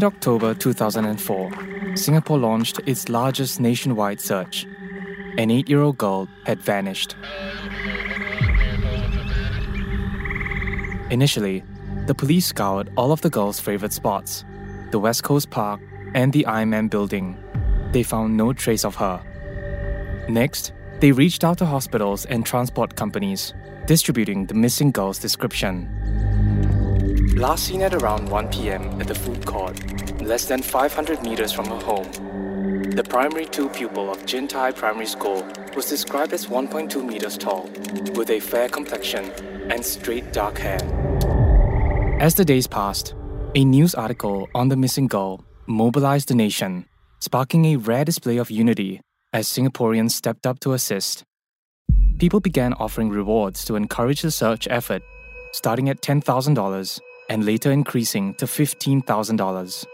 mid October 2004, Singapore launched its largest nationwide search. An eight year old girl had vanished. Initially, the police scoured all of the girl's favorite spots the West Coast Park and the Ironman building. They found no trace of her. Next, they reached out to hospitals and transport companies, distributing the missing girl's description. Last seen at around 1 pm at the food court, less than 500 meters from her home. The primary two pupil of Jin Tai Primary School was described as 1.2 meters tall, with a fair complexion and straight dark hair. As the days passed, a news article on the missing girl mobilized the nation, sparking a rare display of unity as Singaporeans stepped up to assist. People began offering rewards to encourage the search effort, starting at $10,000 and later increasing to $15,000.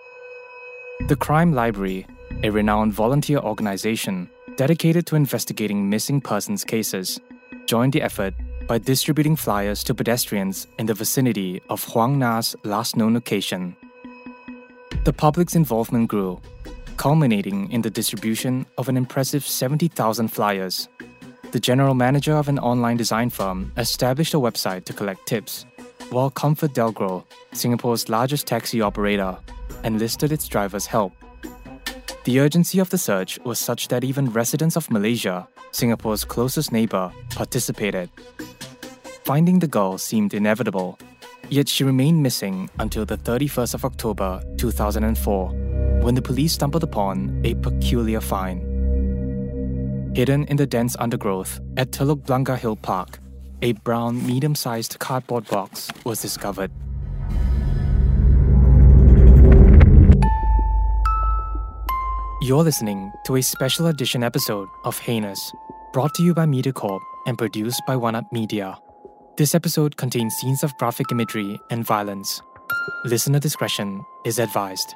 The Crime Library, a renowned volunteer organization dedicated to investigating missing persons cases, joined the effort by distributing flyers to pedestrians in the vicinity of Huang Na's last known location. The public's involvement grew, culminating in the distribution of an impressive 70,000 flyers. The general manager of an online design firm established a website to collect tips, while ComfortDelGro, Singapore's largest taxi operator, enlisted its drivers' help. The urgency of the search was such that even residents of Malaysia, Singapore's closest neighbor, participated. Finding the girl seemed inevitable, yet she remained missing until the 31st of October 2004, when the police stumbled upon a peculiar find. Hidden in the dense undergrowth at Telok Blangah Hill Park, a brown, medium sized cardboard box was discovered. You're listening to a special edition episode of Heinous, brought to you by MediaCorp and produced by One Up Media. This episode contains scenes of graphic imagery and violence. Listener discretion is advised.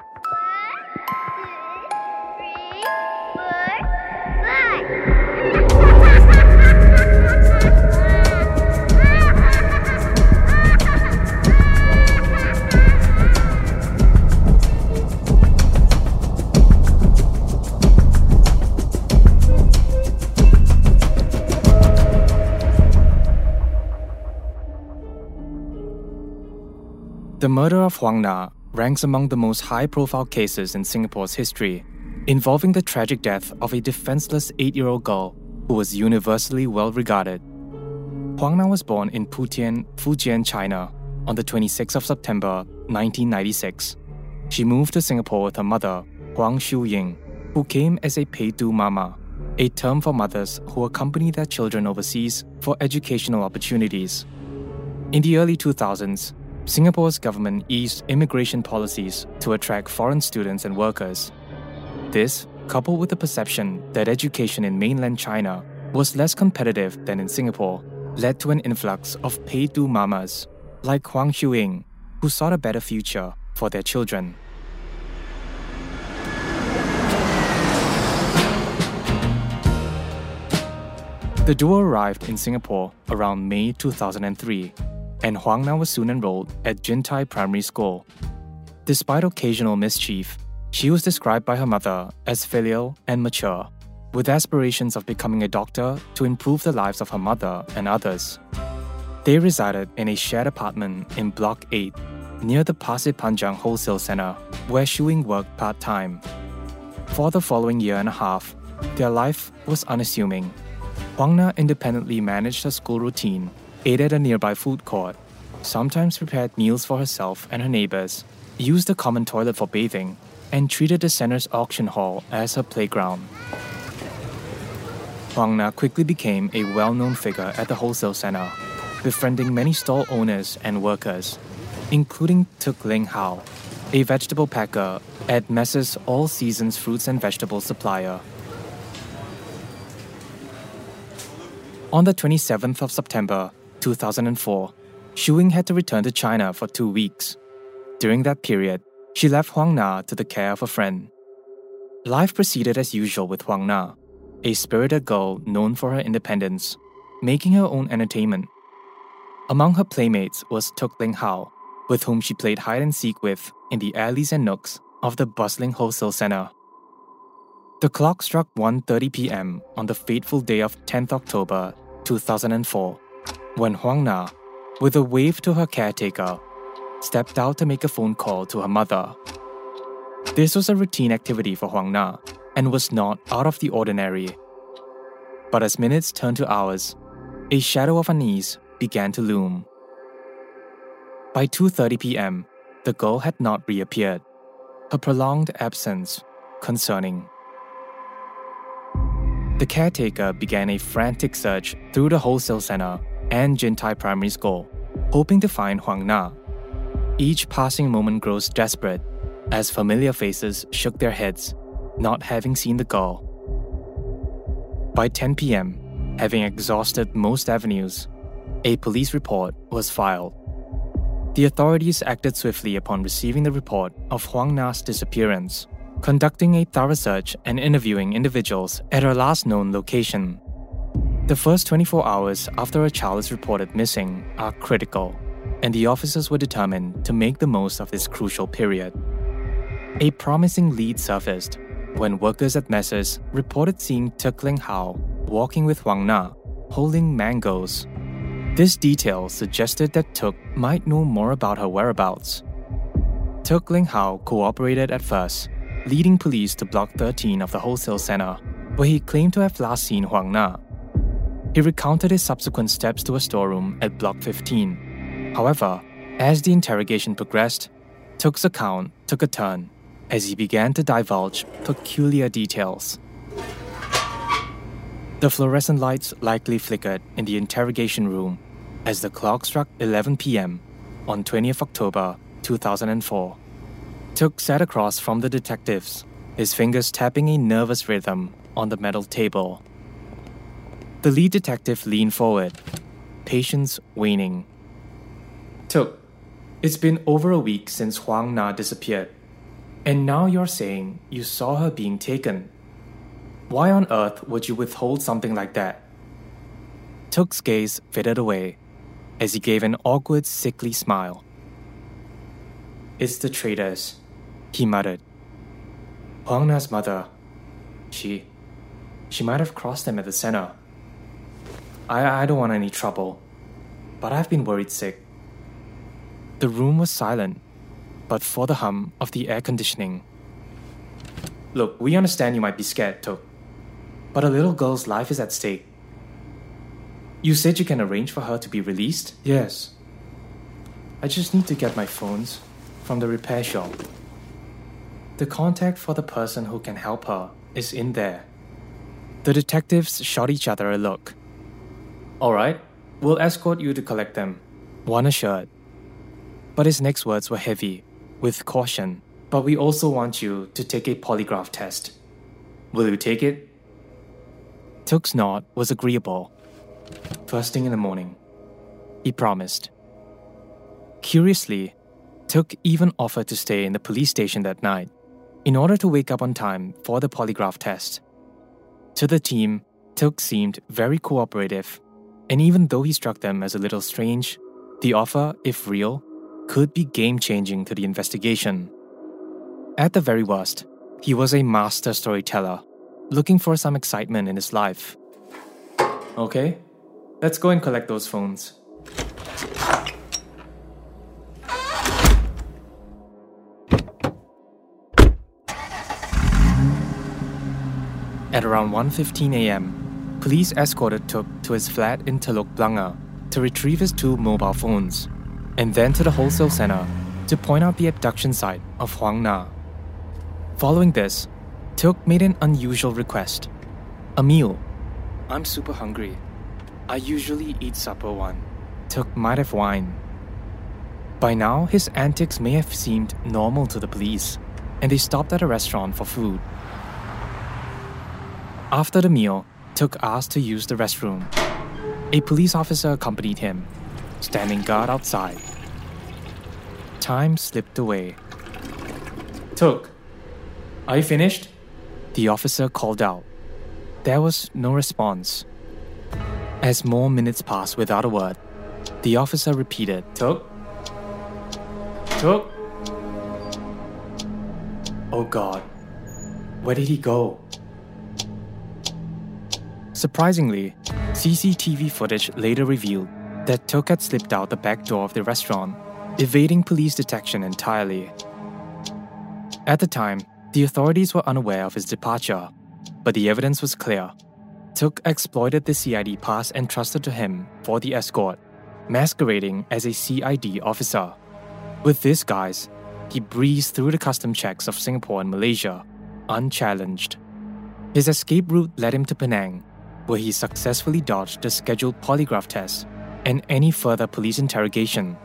The murder of Huang Na ranks among the most high profile cases in Singapore's history, involving the tragic death of a defenseless eight year old girl who was universally well regarded. Huang Na was born in Putian, Fujian, China, on the 26th of September 1996. She moved to Singapore with her mother, Huang Shu Ying, who came as a peidu mama, a term for mothers who accompany their children overseas for educational opportunities. In the early 2000s, Singapore's government eased immigration policies to attract foreign students and workers. This, coupled with the perception that education in mainland China was less competitive than in Singapore, led to an influx of peidu mamas like Huang Xiuying, who sought a better future for their children. The duo arrived in Singapore around May 2003 and Huang Na was soon enrolled at Jintai Primary School. Despite occasional mischief, she was described by her mother as filial and mature, with aspirations of becoming a doctor to improve the lives of her mother and others. They resided in a shared apartment in Block 8 near the Pasir Panjang Wholesale Center, where Xiuying worked part time. For the following year and a half, their life was unassuming. Huang Na independently managed her school routine ate at a nearby food court, sometimes prepared meals for herself and her neighbors, used the common toilet for bathing, and treated the center's auction hall as her playground. Huang Na quickly became a well known figure at the wholesale center, befriending many stall owners and workers, including Took Leng How, a vegetable packer at Messrs. All Seasons Fruits and Vegetables Supplier. On the 27th of September, 2004, Xiuying had to return to China for two weeks. During that period, she left Huang Na to the care of a friend. Life proceeded as usual with Huang Na, a spirited girl known for her independence, making her own entertainment. Among her playmates was Took Leng How, with whom she played hide and seek with in the alleys and nooks of the bustling wholesale center. The clock struck 1:30 p.m. on the fateful day of 10th October 2004 when Huang Na, with a wave to her caretaker, stepped out to make a phone call to her mother. This was a routine activity for Huang Na and was not out of the ordinary. But as minutes turned to hours, a shadow of unease began to loom. By 2:30 p.m., the girl had not reappeared. Her prolonged absence concerning. The caretaker began a frantic search through the wholesale center and Jintai Primary School, hoping to find Huang Na. Each passing moment grows desperate as familiar faces shook their heads, not having seen the girl. By 10 p.m., having exhausted most avenues, a police report was filed. The authorities acted swiftly upon receiving the report of Huang Na's disappearance, conducting a thorough search and interviewing individuals at her last known location. The first 24 hours after a child is reported missing are critical, and the officers were determined to make the most of this crucial period. A promising lead surfaced when workers at Messrs reported seeing Took Leng How walking with Huang Na, holding mangoes. This detail suggested that Took might know more about her whereabouts. Took Leng How cooperated at first, leading police to Block 13 of the wholesale center, where he claimed to have last seen Huang Na. He recounted his subsequent steps to a storeroom at Block 15. However, as the interrogation progressed, Took's account took a turn as he began to divulge peculiar details. The fluorescent lights likely flickered in the interrogation room as the clock struck 11 p.m. on 20th October 2004. Took sat across from the detectives, his fingers tapping a nervous rhythm on the metal table. The lead detective leaned forward, patience waning. Took, it's been over a week since Huang Na disappeared, and now you're saying you saw her being taken. Why on earth would you withhold something like that? Took's gaze faded away as he gave an awkward, sickly smile. It's the traitors, he muttered. Huang Na's mother. She. she might have crossed them at the center. I, I don't want any trouble, but I've been worried sick. The room was silent, but for the hum of the air conditioning. Look, we understand you might be scared, Took, but a little girl's life is at stake. You said you can arrange for her to be released? Yes. I just need to get my phones from the repair shop. The contact for the person who can help her is in there. The detectives shot each other a look. All right, we'll escort you to collect them. One assured. But his next words were heavy, with caution. But we also want you to take a polygraph test. Will you take it? Took's nod was agreeable. First thing in the morning. He promised. Curiously, Took even offered to stay in the police station that night in order to wake up on time for the polygraph test. To the team, Took seemed very cooperative and even though he struck them as a little strange, the offer, if real, could be game changing to the investigation. At the very worst, he was a master storyteller, looking for some excitement in his life. Okay, let's go and collect those phones. At around 1:15 a.m., Police escorted Took to his flat in Telok Blangah to retrieve his two mobile phones, and then to the wholesale center to point out the abduction site of Huang Na. Following this, Took made an unusual request a meal. I'm super hungry. I usually eat supper one. Took might have wine. By now, his antics may have seemed normal to the police, and they stopped at a restaurant for food. After the meal, Took asked to use the restroom. A police officer accompanied him, standing guard outside. Time slipped away. Took, are you finished? The officer called out. There was no response. As more minutes passed without a word, the officer repeated, Took? Took? Oh god, where did he go? Surprisingly, CCTV footage later revealed that Took had slipped out the back door of the restaurant, evading police detection entirely. At the time, the authorities were unaware of his departure, but the evidence was clear. Took exploited the CID pass entrusted to him for the escort, masquerading as a CID officer. With this guise, he breezed through the custom checks of Singapore and Malaysia, unchallenged. His escape route led him to Penang, where he successfully dodged the scheduled polygraph test and any further police interrogation.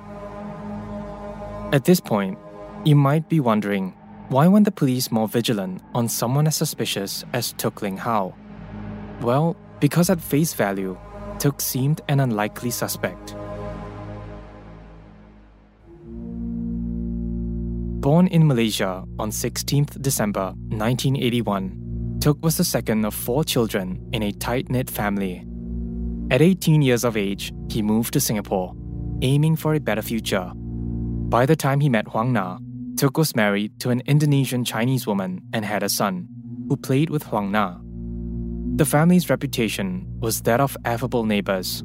At this point, you might be wondering why weren't the police more vigilant on someone as suspicious as Took Leng How? Well, because at face value, Took seemed an unlikely suspect. Born in Malaysia on 16th December 1981, Took was the second of four children in a tight knit family. At 18 years of age, he moved to Singapore, aiming for a better future. By the time he met Huang Na, Took was married to an Indonesian Chinese woman and had a son, who played with Huang Na. The family's reputation was that of affable neighbors.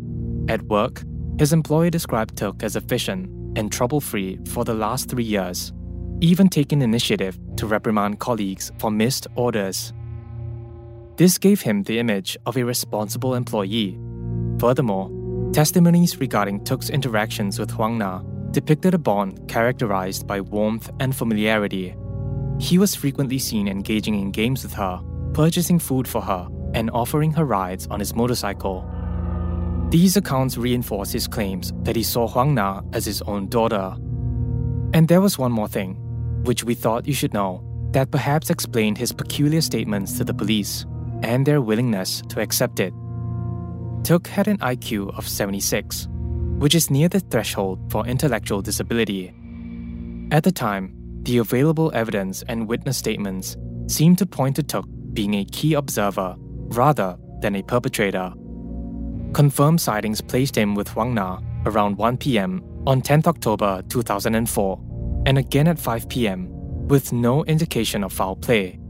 At work, his employer described Took as efficient and trouble free for the last three years, even taking initiative to reprimand colleagues for missed orders. This gave him the image of a responsible employee. Furthermore, testimonies regarding Took's interactions with Huang Na depicted a bond characterized by warmth and familiarity. He was frequently seen engaging in games with her, purchasing food for her, and offering her rides on his motorcycle. These accounts reinforce his claims that he saw Huang Na as his own daughter. And there was one more thing, which we thought you should know, that perhaps explained his peculiar statements to the police and their willingness to accept it. Took had an IQ of 76, which is near the threshold for intellectual disability. At the time, the available evidence and witness statements seemed to point to Took being a key observer rather than a perpetrator. Confirmed sightings placed him with Huang Na around 1 pm on 10 October 2004 and again at 5 pm with no indication of foul play.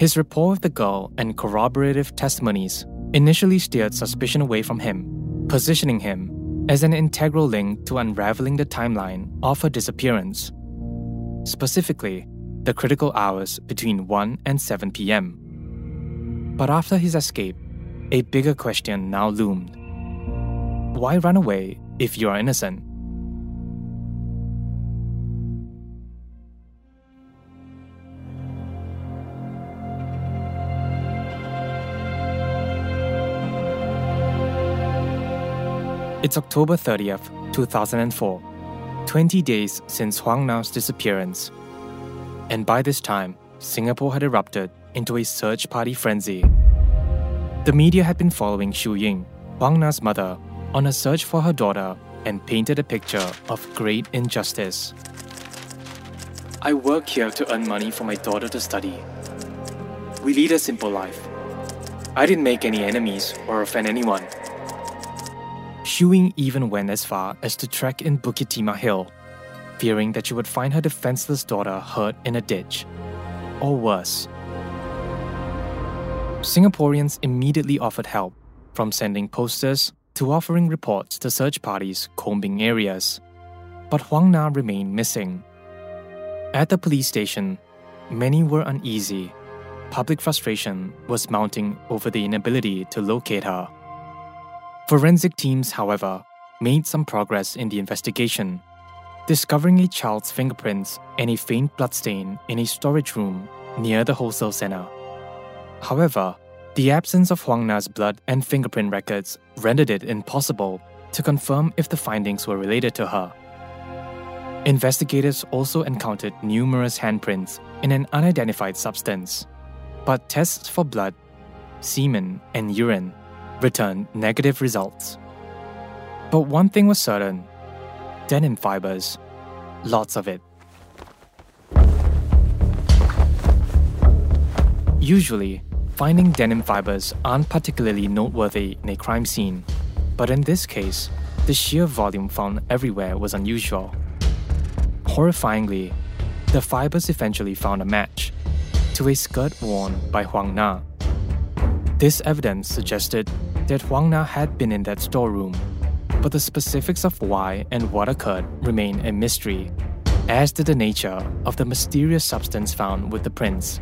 His rapport with the girl and corroborative testimonies initially steered suspicion away from him, positioning him as an integral link to unraveling the timeline of her disappearance. Specifically, the critical hours between 1 and 7 pm. But after his escape, a bigger question now loomed. Why run away if you are innocent? It's October 30th, 2004, 20 days since Huang Na's disappearance. And by this time, Singapore had erupted into a search party frenzy. The media had been following Xu Ying, Huang Na's mother, on a search for her daughter and painted a picture of great injustice. I work here to earn money for my daughter to study. We lead a simple life. I didn't make any enemies or offend anyone. Ying even went as far as to trek in Bukit Timah Hill, fearing that she would find her defenseless daughter hurt in a ditch. Or worse, Singaporeans immediately offered help, from sending posters to offering reports to search parties combing areas. But Huang Na remained missing. At the police station, many were uneasy. Public frustration was mounting over the inability to locate her. Forensic teams, however, made some progress in the investigation, discovering a child's fingerprints and a faint bloodstain in a storage room near the wholesale center. However, the absence of Huang Na's blood and fingerprint records rendered it impossible to confirm if the findings were related to her. Investigators also encountered numerous handprints in an unidentified substance, but tests for blood, semen, and urine returned negative results. But one thing was certain denim fibers, lots of it. Usually, Finding denim fibers aren't particularly noteworthy in a crime scene, but in this case, the sheer volume found everywhere was unusual. Horrifyingly, the fibers eventually found a match to a skirt worn by Huang Na. This evidence suggested that Huang Na had been in that storeroom, but the specifics of why and what occurred remain a mystery, as did the nature of the mysterious substance found with the prints.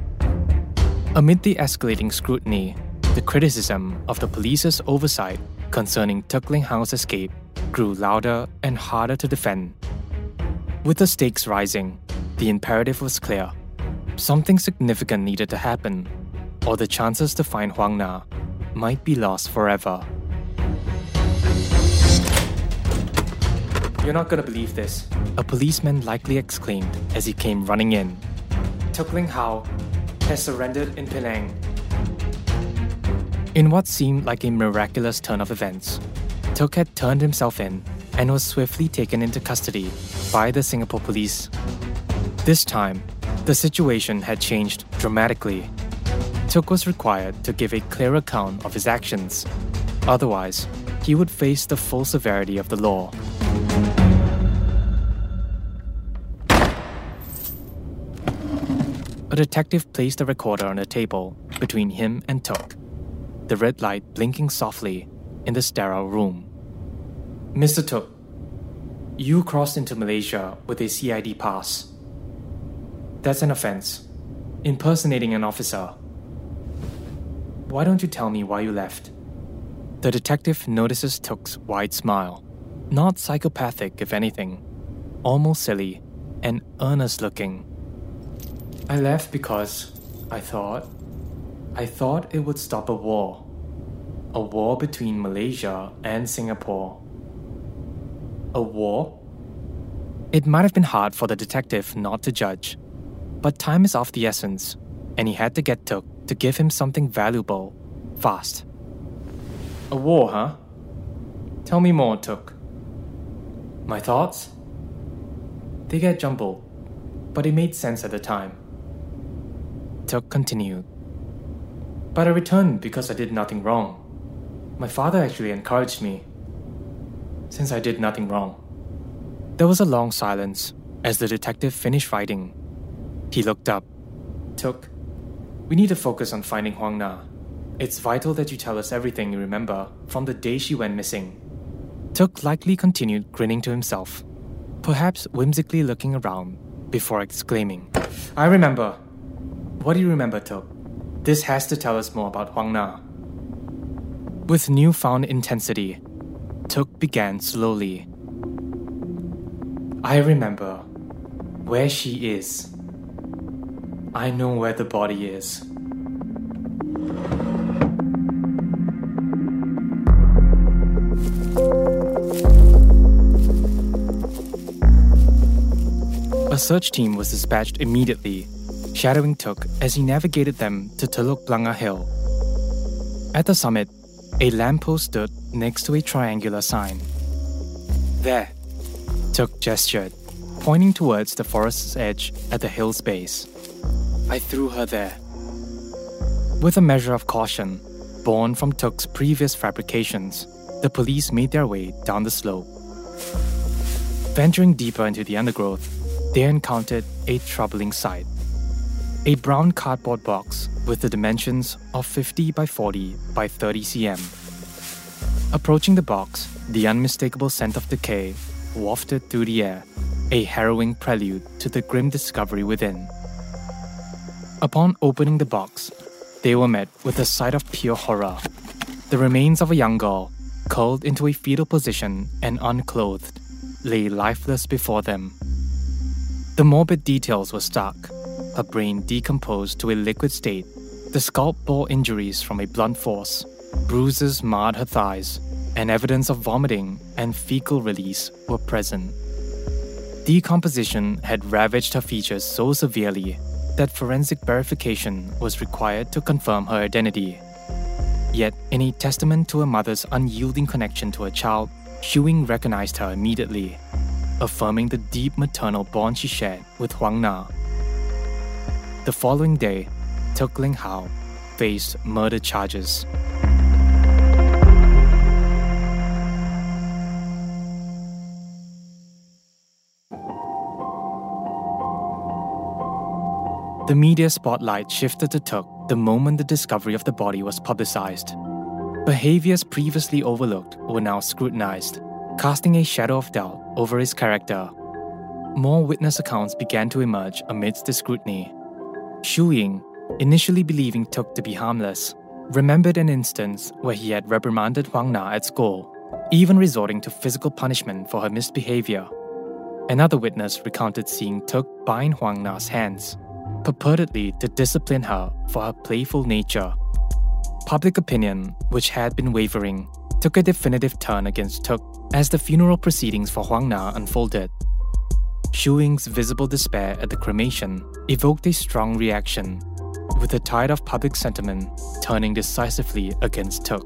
Amid the escalating scrutiny, the criticism of the police's oversight concerning Took Leng How's escape grew louder and harder to defend. With the stakes rising, the imperative was clear. Something significant needed to happen, or the chances to find Huang Na might be lost forever. You're not gonna believe this, a policeman likely exclaimed as he came running in. Took Leng How has surrendered in Penang. In what seemed like a miraculous turn of events, Took had turned himself in and was swiftly taken into custody by the Singapore police. This time, the situation had changed dramatically. Took was required to give a clear account of his actions. Otherwise, he would face the full severity of the law. A detective placed the recorder on a table between him and Took, the red light blinking softly in the sterile room. Mr. Took, you crossed into Malaysia with a CID pass. That's an offense. Impersonating an officer. Why don't you tell me why you left? The detective notices Took's wide smile. Not psychopathic, if anything. Almost silly and earnest looking. I left because I thought. I thought it would stop a war. A war between Malaysia and Singapore. A war? It might have been hard for the detective not to judge, but time is of the essence, and he had to get Took to give him something valuable, fast. A war, huh? Tell me more, Took. My thoughts? They get jumbled, but it made sense at the time. Took continued. But I returned because I did nothing wrong. My father actually encouraged me. Since I did nothing wrong. There was a long silence as the detective finished writing he looked up. Took, we need to focus on finding Huang Na. It's vital that you tell us everything you remember from the day she went missing. Took likely continued grinning to himself, perhaps whimsically looking around before exclaiming, I remember. What do you remember, Took? This has to tell us more about Huang Na. With newfound intensity, Took began slowly. I remember where she is. I know where the body is. A search team was dispatched immediately, shadowing Took as he navigated them to Telok Blangah Hill. At the summit, a lamppost stood next to a triangular sign. There, Took gestured, pointing towards the forest's edge at the hill's base. I threw her there. With a measure of caution, born from Took's previous fabrications, the police made their way down the slope. Venturing deeper into the undergrowth, they encountered a troubling sight. A brown cardboard box with the dimensions of 50 by 40 by 30 cm. Approaching the box, the unmistakable scent of decay wafted through the air, a harrowing prelude to the grim discovery within. Upon opening the box, they were met with a sight of pure horror. The remains of a young girl, curled into a fetal position and unclothed, lay lifeless before them. The morbid details were stark. Her brain decomposed to a liquid state. The scalp bore injuries from a blunt force. Bruises marred her thighs, and evidence of vomiting and fecal release were present. Decomposition had ravaged her features so severely that forensic verification was required to confirm her identity. Yet, in a testament to a mother's unyielding connection to her child, Shu recognized her immediately, affirming the deep maternal bond she shared with Huang Na. The following day, Took Leng How faced murder charges. The media spotlight shifted to Took the moment the discovery of the body was publicized. Behaviors previously overlooked were now scrutinized, casting a shadow of doubt over his character. More witness accounts began to emerge amidst the scrutiny. Shu Ying, initially believing Took to be harmless, remembered an instance where he had reprimanded Huang Na at school, even resorting to physical punishment for her misbehavior. Another witness recounted seeing Took bind Huang Na's hands, purportedly to discipline her for her playful nature. Public opinion, which had been wavering, took a definitive turn against Took as the funeral proceedings for Huang Na unfolded. Shu Ying's visible despair at the cremation evoked a strong reaction, with the tide of public sentiment turning decisively against Took.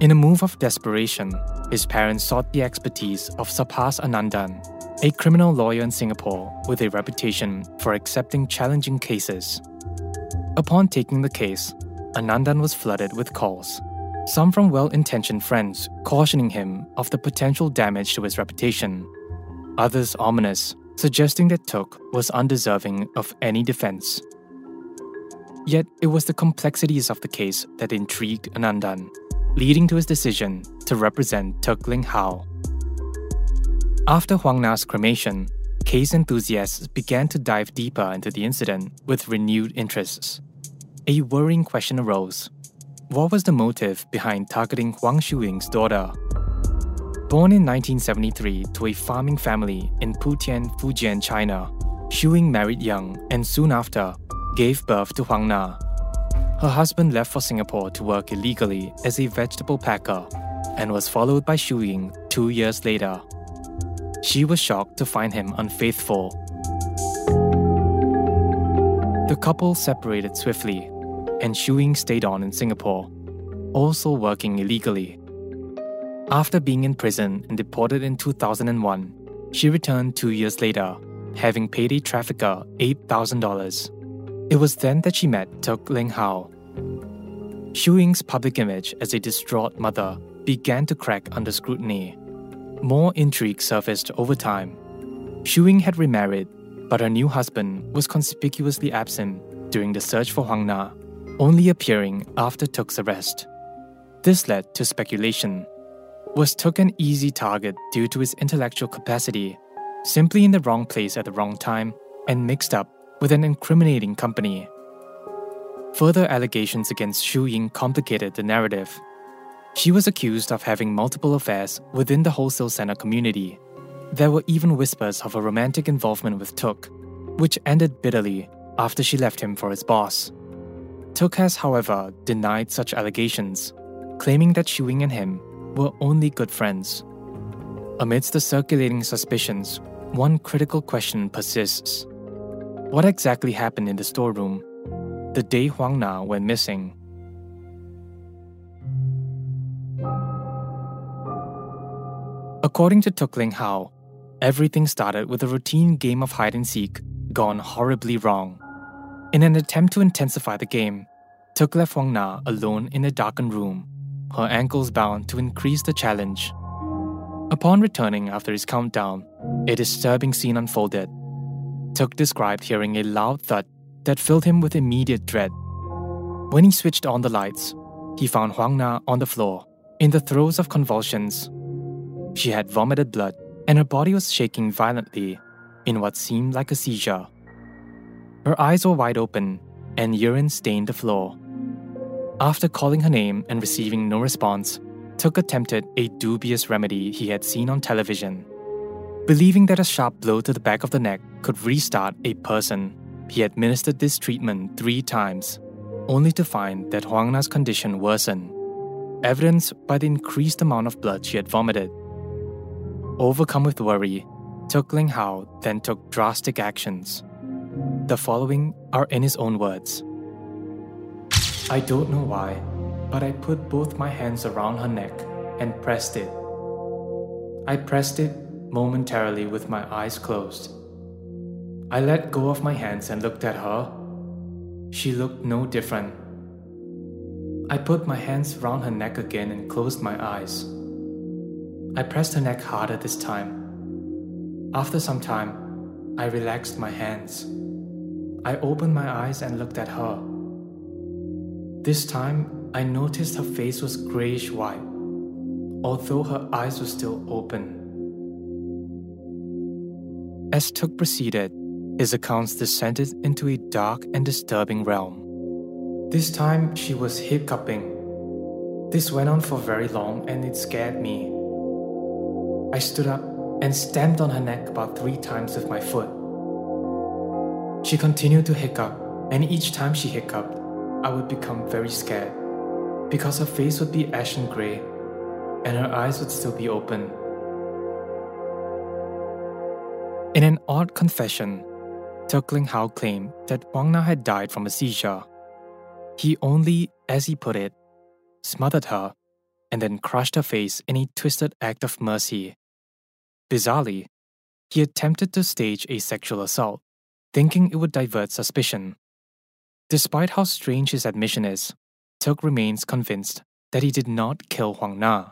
In a move of desperation, his parents sought the expertise of Subhas Anandan, a criminal lawyer in Singapore with a reputation for accepting challenging cases. Upon taking the case, Anandan was flooded with calls, some from well intentioned friends cautioning him of the potential damage to his reputation, others ominous, suggesting that Took was undeserving of any defense. Yet it was the complexities of the case that intrigued Anandan, leading to his decision to represent Took Leng How after Huang Na's cremation, case enthusiasts began to dive deeper into the incident with renewed interests. A worrying question arose What was the motive behind targeting Huang Shuying's daughter? Born in 1973 to a farming family in Putian, Fujian, China, Shuying married young and soon after gave birth to Huang Na. Her husband left for Singapore to work illegally as a vegetable packer and was followed by Shuying two years later. She was shocked to find him unfaithful. The couple separated swiftly, and Shu Ying stayed on in Singapore, also working illegally. After being in prison and deported in 2001, she returned two years later, having paid a trafficker $8,000. It was then that she met Took Leng How. Shu Ying's public image as a distraught mother began to crack under scrutiny. More intrigue surfaced over time. Shu Ying had remarried, but her new husband was conspicuously absent during the search for Huang Na, only appearing after Took's arrest. This led to speculation. Was Took an easy target due to his intellectual capacity, simply in the wrong place at the wrong time, and mixed up with an incriminating company? Further allegations against Shu Ying complicated the narrative. She was accused of having multiple affairs within the wholesale center community. There were even whispers of a romantic involvement with Took, which ended bitterly after she left him for his boss. Took has, however, denied such allegations, claiming that Shu Ying and him were only good friends. Amidst the circulating suspicions, one critical question persists. What exactly happened in the storeroom the day Huang Na went missing? According to Took Leng How, everything started with a routine game of hide and seek gone horribly wrong. In an attempt to intensify the game, Took left Huang Na alone in a darkened room, her ankles bound to increase the challenge. Upon returning after his countdown, a disturbing scene unfolded. Took described hearing a loud thud that filled him with immediate dread. When he switched on the lights, he found Huang Na on the floor, in the throes of convulsions she had vomited blood, and her body was shaking violently in what seemed like a seizure. Her eyes were wide open, and urine stained the floor. After calling her name and receiving no response, Took attempted a dubious remedy he had seen on television. Believing that a sharp blow to the back of the neck could restart a person, he administered this treatment three times, only to find that Huang Na's condition worsened, evidenced by the increased amount of blood she had vomited. Overcome with worry, Took Leng How then took drastic actions. The following are in his own words I don't know why, but I put both my hands around her neck and pressed it. I pressed it momentarily with my eyes closed. I let go of my hands and looked at her. She looked no different. I put my hands around her neck again and closed my eyes. I pressed her neck harder this time. After some time, I relaxed my hands. I opened my eyes and looked at her. This time, I noticed her face was grayish white, although her eyes were still open. As Took proceeded, his accounts descended into a dark and disturbing realm. This time, she was hiccuping. This went on for very long and it scared me. I stood up and stamped on her neck about three times with my foot. She continued to hiccup, and each time she hiccuped, I would become very scared because her face would be ashen gray and her eyes would still be open. In an odd confession, Took Leng How claimed that Huang Na had died from a seizure. He only, as he put it, smothered her and then crushed her face in a twisted act of mercy. Bizarrely, he attempted to stage a sexual assault, thinking it would divert suspicion. Despite how strange his admission is, Took remains convinced that he did not kill Huang Na.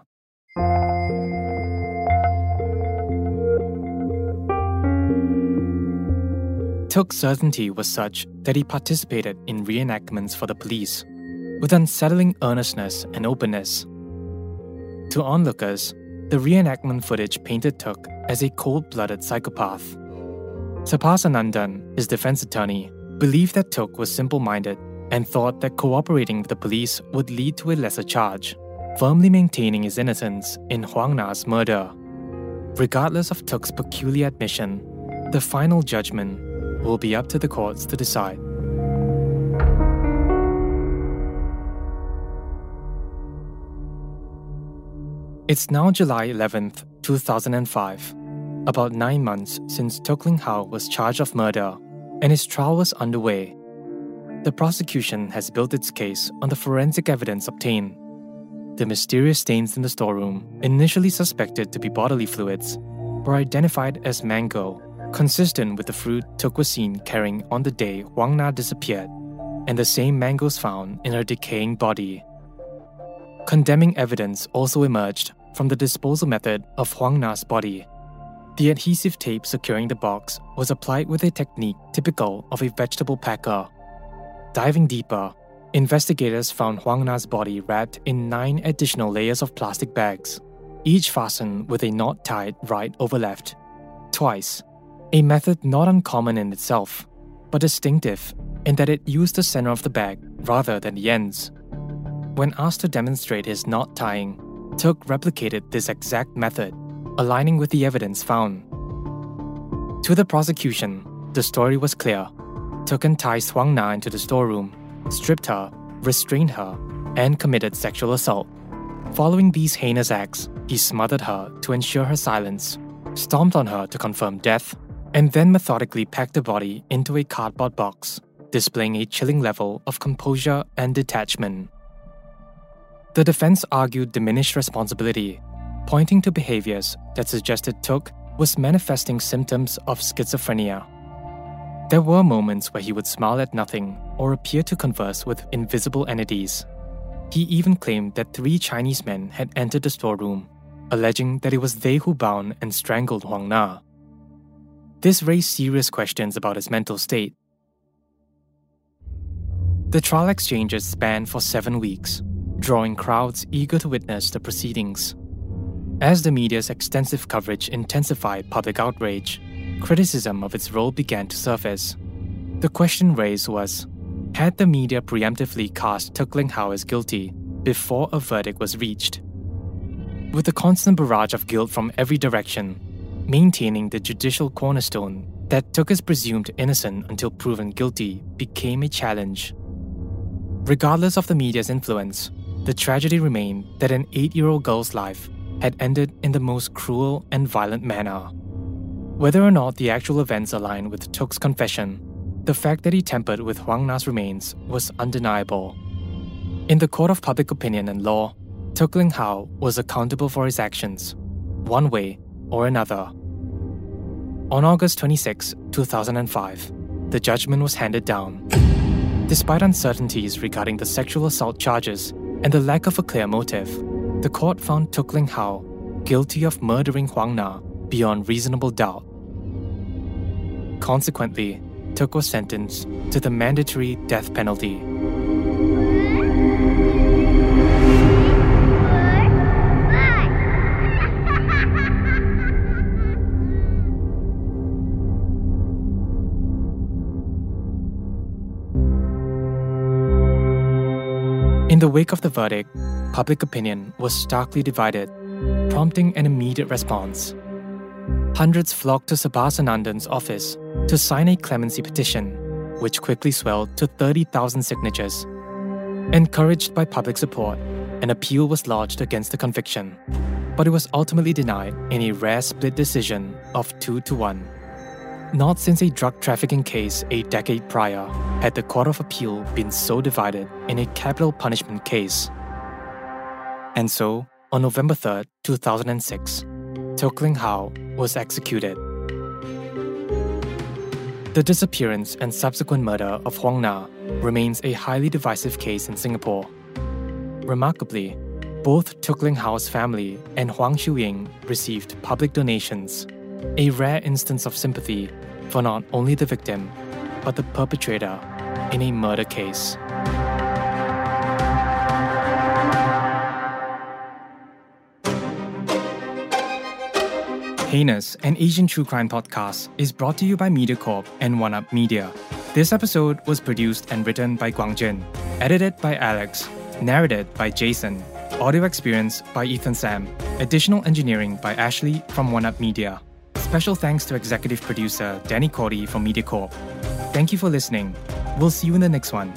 Took's certainty was such that he participated in reenactments for the police, with unsettling earnestness and openness. To onlookers, the reenactment footage painted Took as a cold blooded psychopath. Subhas Anandan, his defense attorney, believed that Took was simple minded and thought that cooperating with the police would lead to a lesser charge, firmly maintaining his innocence in Huang Na's murder. Regardless of Took's peculiar admission, the final judgment will be up to the courts to decide. It's now July 11th, 2005, about nine months since Took Leng How was charged of murder, and his trial was underway. The prosecution has built its case on the forensic evidence obtained. The mysterious stains in the storeroom, initially suspected to be bodily fluids, were identified as mango consistent with the fruit Took was seen carrying on the day Huang Na disappeared, and the same mangoes found in her decaying body. Condemning evidence also emerged from the disposal method of Huang Na's body. The adhesive tape securing the box was applied with a technique typical of a vegetable packer. Diving deeper, investigators found Huang Na's body wrapped in nine additional layers of plastic bags, each fastened with a knot tied right over left, twice a method not uncommon in itself, but distinctive in that it used the center of the bag rather than the ends. When asked to demonstrate his knot tying, Took replicated this exact method, aligning with the evidence found. To the prosecution, the story was clear. Took enticed Huang Na into the storeroom, stripped her, restrained her, and committed sexual assault. Following these heinous acts, he smothered her to ensure her silence, stomped on her to confirm death, and then methodically packed the body into a cardboard box, displaying a chilling level of composure and detachment. The defense argued diminished responsibility, pointing to behaviors that suggested Took was manifesting symptoms of schizophrenia. There were moments where he would smile at nothing or appear to converse with invisible entities. He even claimed that three Chinese men had entered the storeroom, alleging that it was they who bound and strangled Huang Na. This raised serious questions about his mental state. The trial exchanges spanned for seven weeks, drawing crowds eager to witness the proceedings. As the media's extensive coverage intensified public outrage, criticism of its role began to surface. The question raised was Had the media preemptively cast Took Leng as guilty before a verdict was reached? With the constant barrage of guilt from every direction, maintaining the judicial cornerstone that as presumed innocent until proven guilty became a challenge. Regardless of the media's influence, the tragedy remained that an eight year old girl's life had ended in the most cruel and violent manner. Whether or not the actual events align with Took's confession, the fact that he tampered with Huang Na's remains was undeniable. In the court of public opinion and law, Took Leng How was accountable for his actions, one way or another. On August 26, 2005, the judgment was handed down. Despite uncertainties regarding the sexual assault charges and the lack of a clear motive, the court found Took Leng How guilty of murdering Huang Na beyond reasonable doubt. Consequently, Took was sentenced to the mandatory death penalty. In the wake of the verdict, public opinion was starkly divided, prompting an immediate response. Hundreds flocked to Subhas Anandan's office to sign a clemency petition, which quickly swelled to 30,000 signatures. Encouraged by public support, an appeal was lodged against the conviction, but it was ultimately denied in a rare split decision of 2 to 1. Not since a drug trafficking case a decade prior had the Court of Appeal been so divided in a capital punishment case. And so, on November 3, 2006, Took Leng How was executed. The disappearance and subsequent murder of Huang Na remains a highly divisive case in Singapore. Remarkably, both Took Leng How's family and Huang Xiuying received public donations, a rare instance of sympathy for not only the victim, but the perpetrator in a murder case. Heinous, an Asian true crime podcast, is brought to you by MediaCorp and One Up Media. This episode was produced and written by Guangjin, edited by Alex, narrated by Jason, audio experience by Ethan Sam, additional engineering by Ashley from One Up Media. Special thanks to executive producer Danny Cordy from MediaCorp. Thank you for listening. We'll see you in the next one.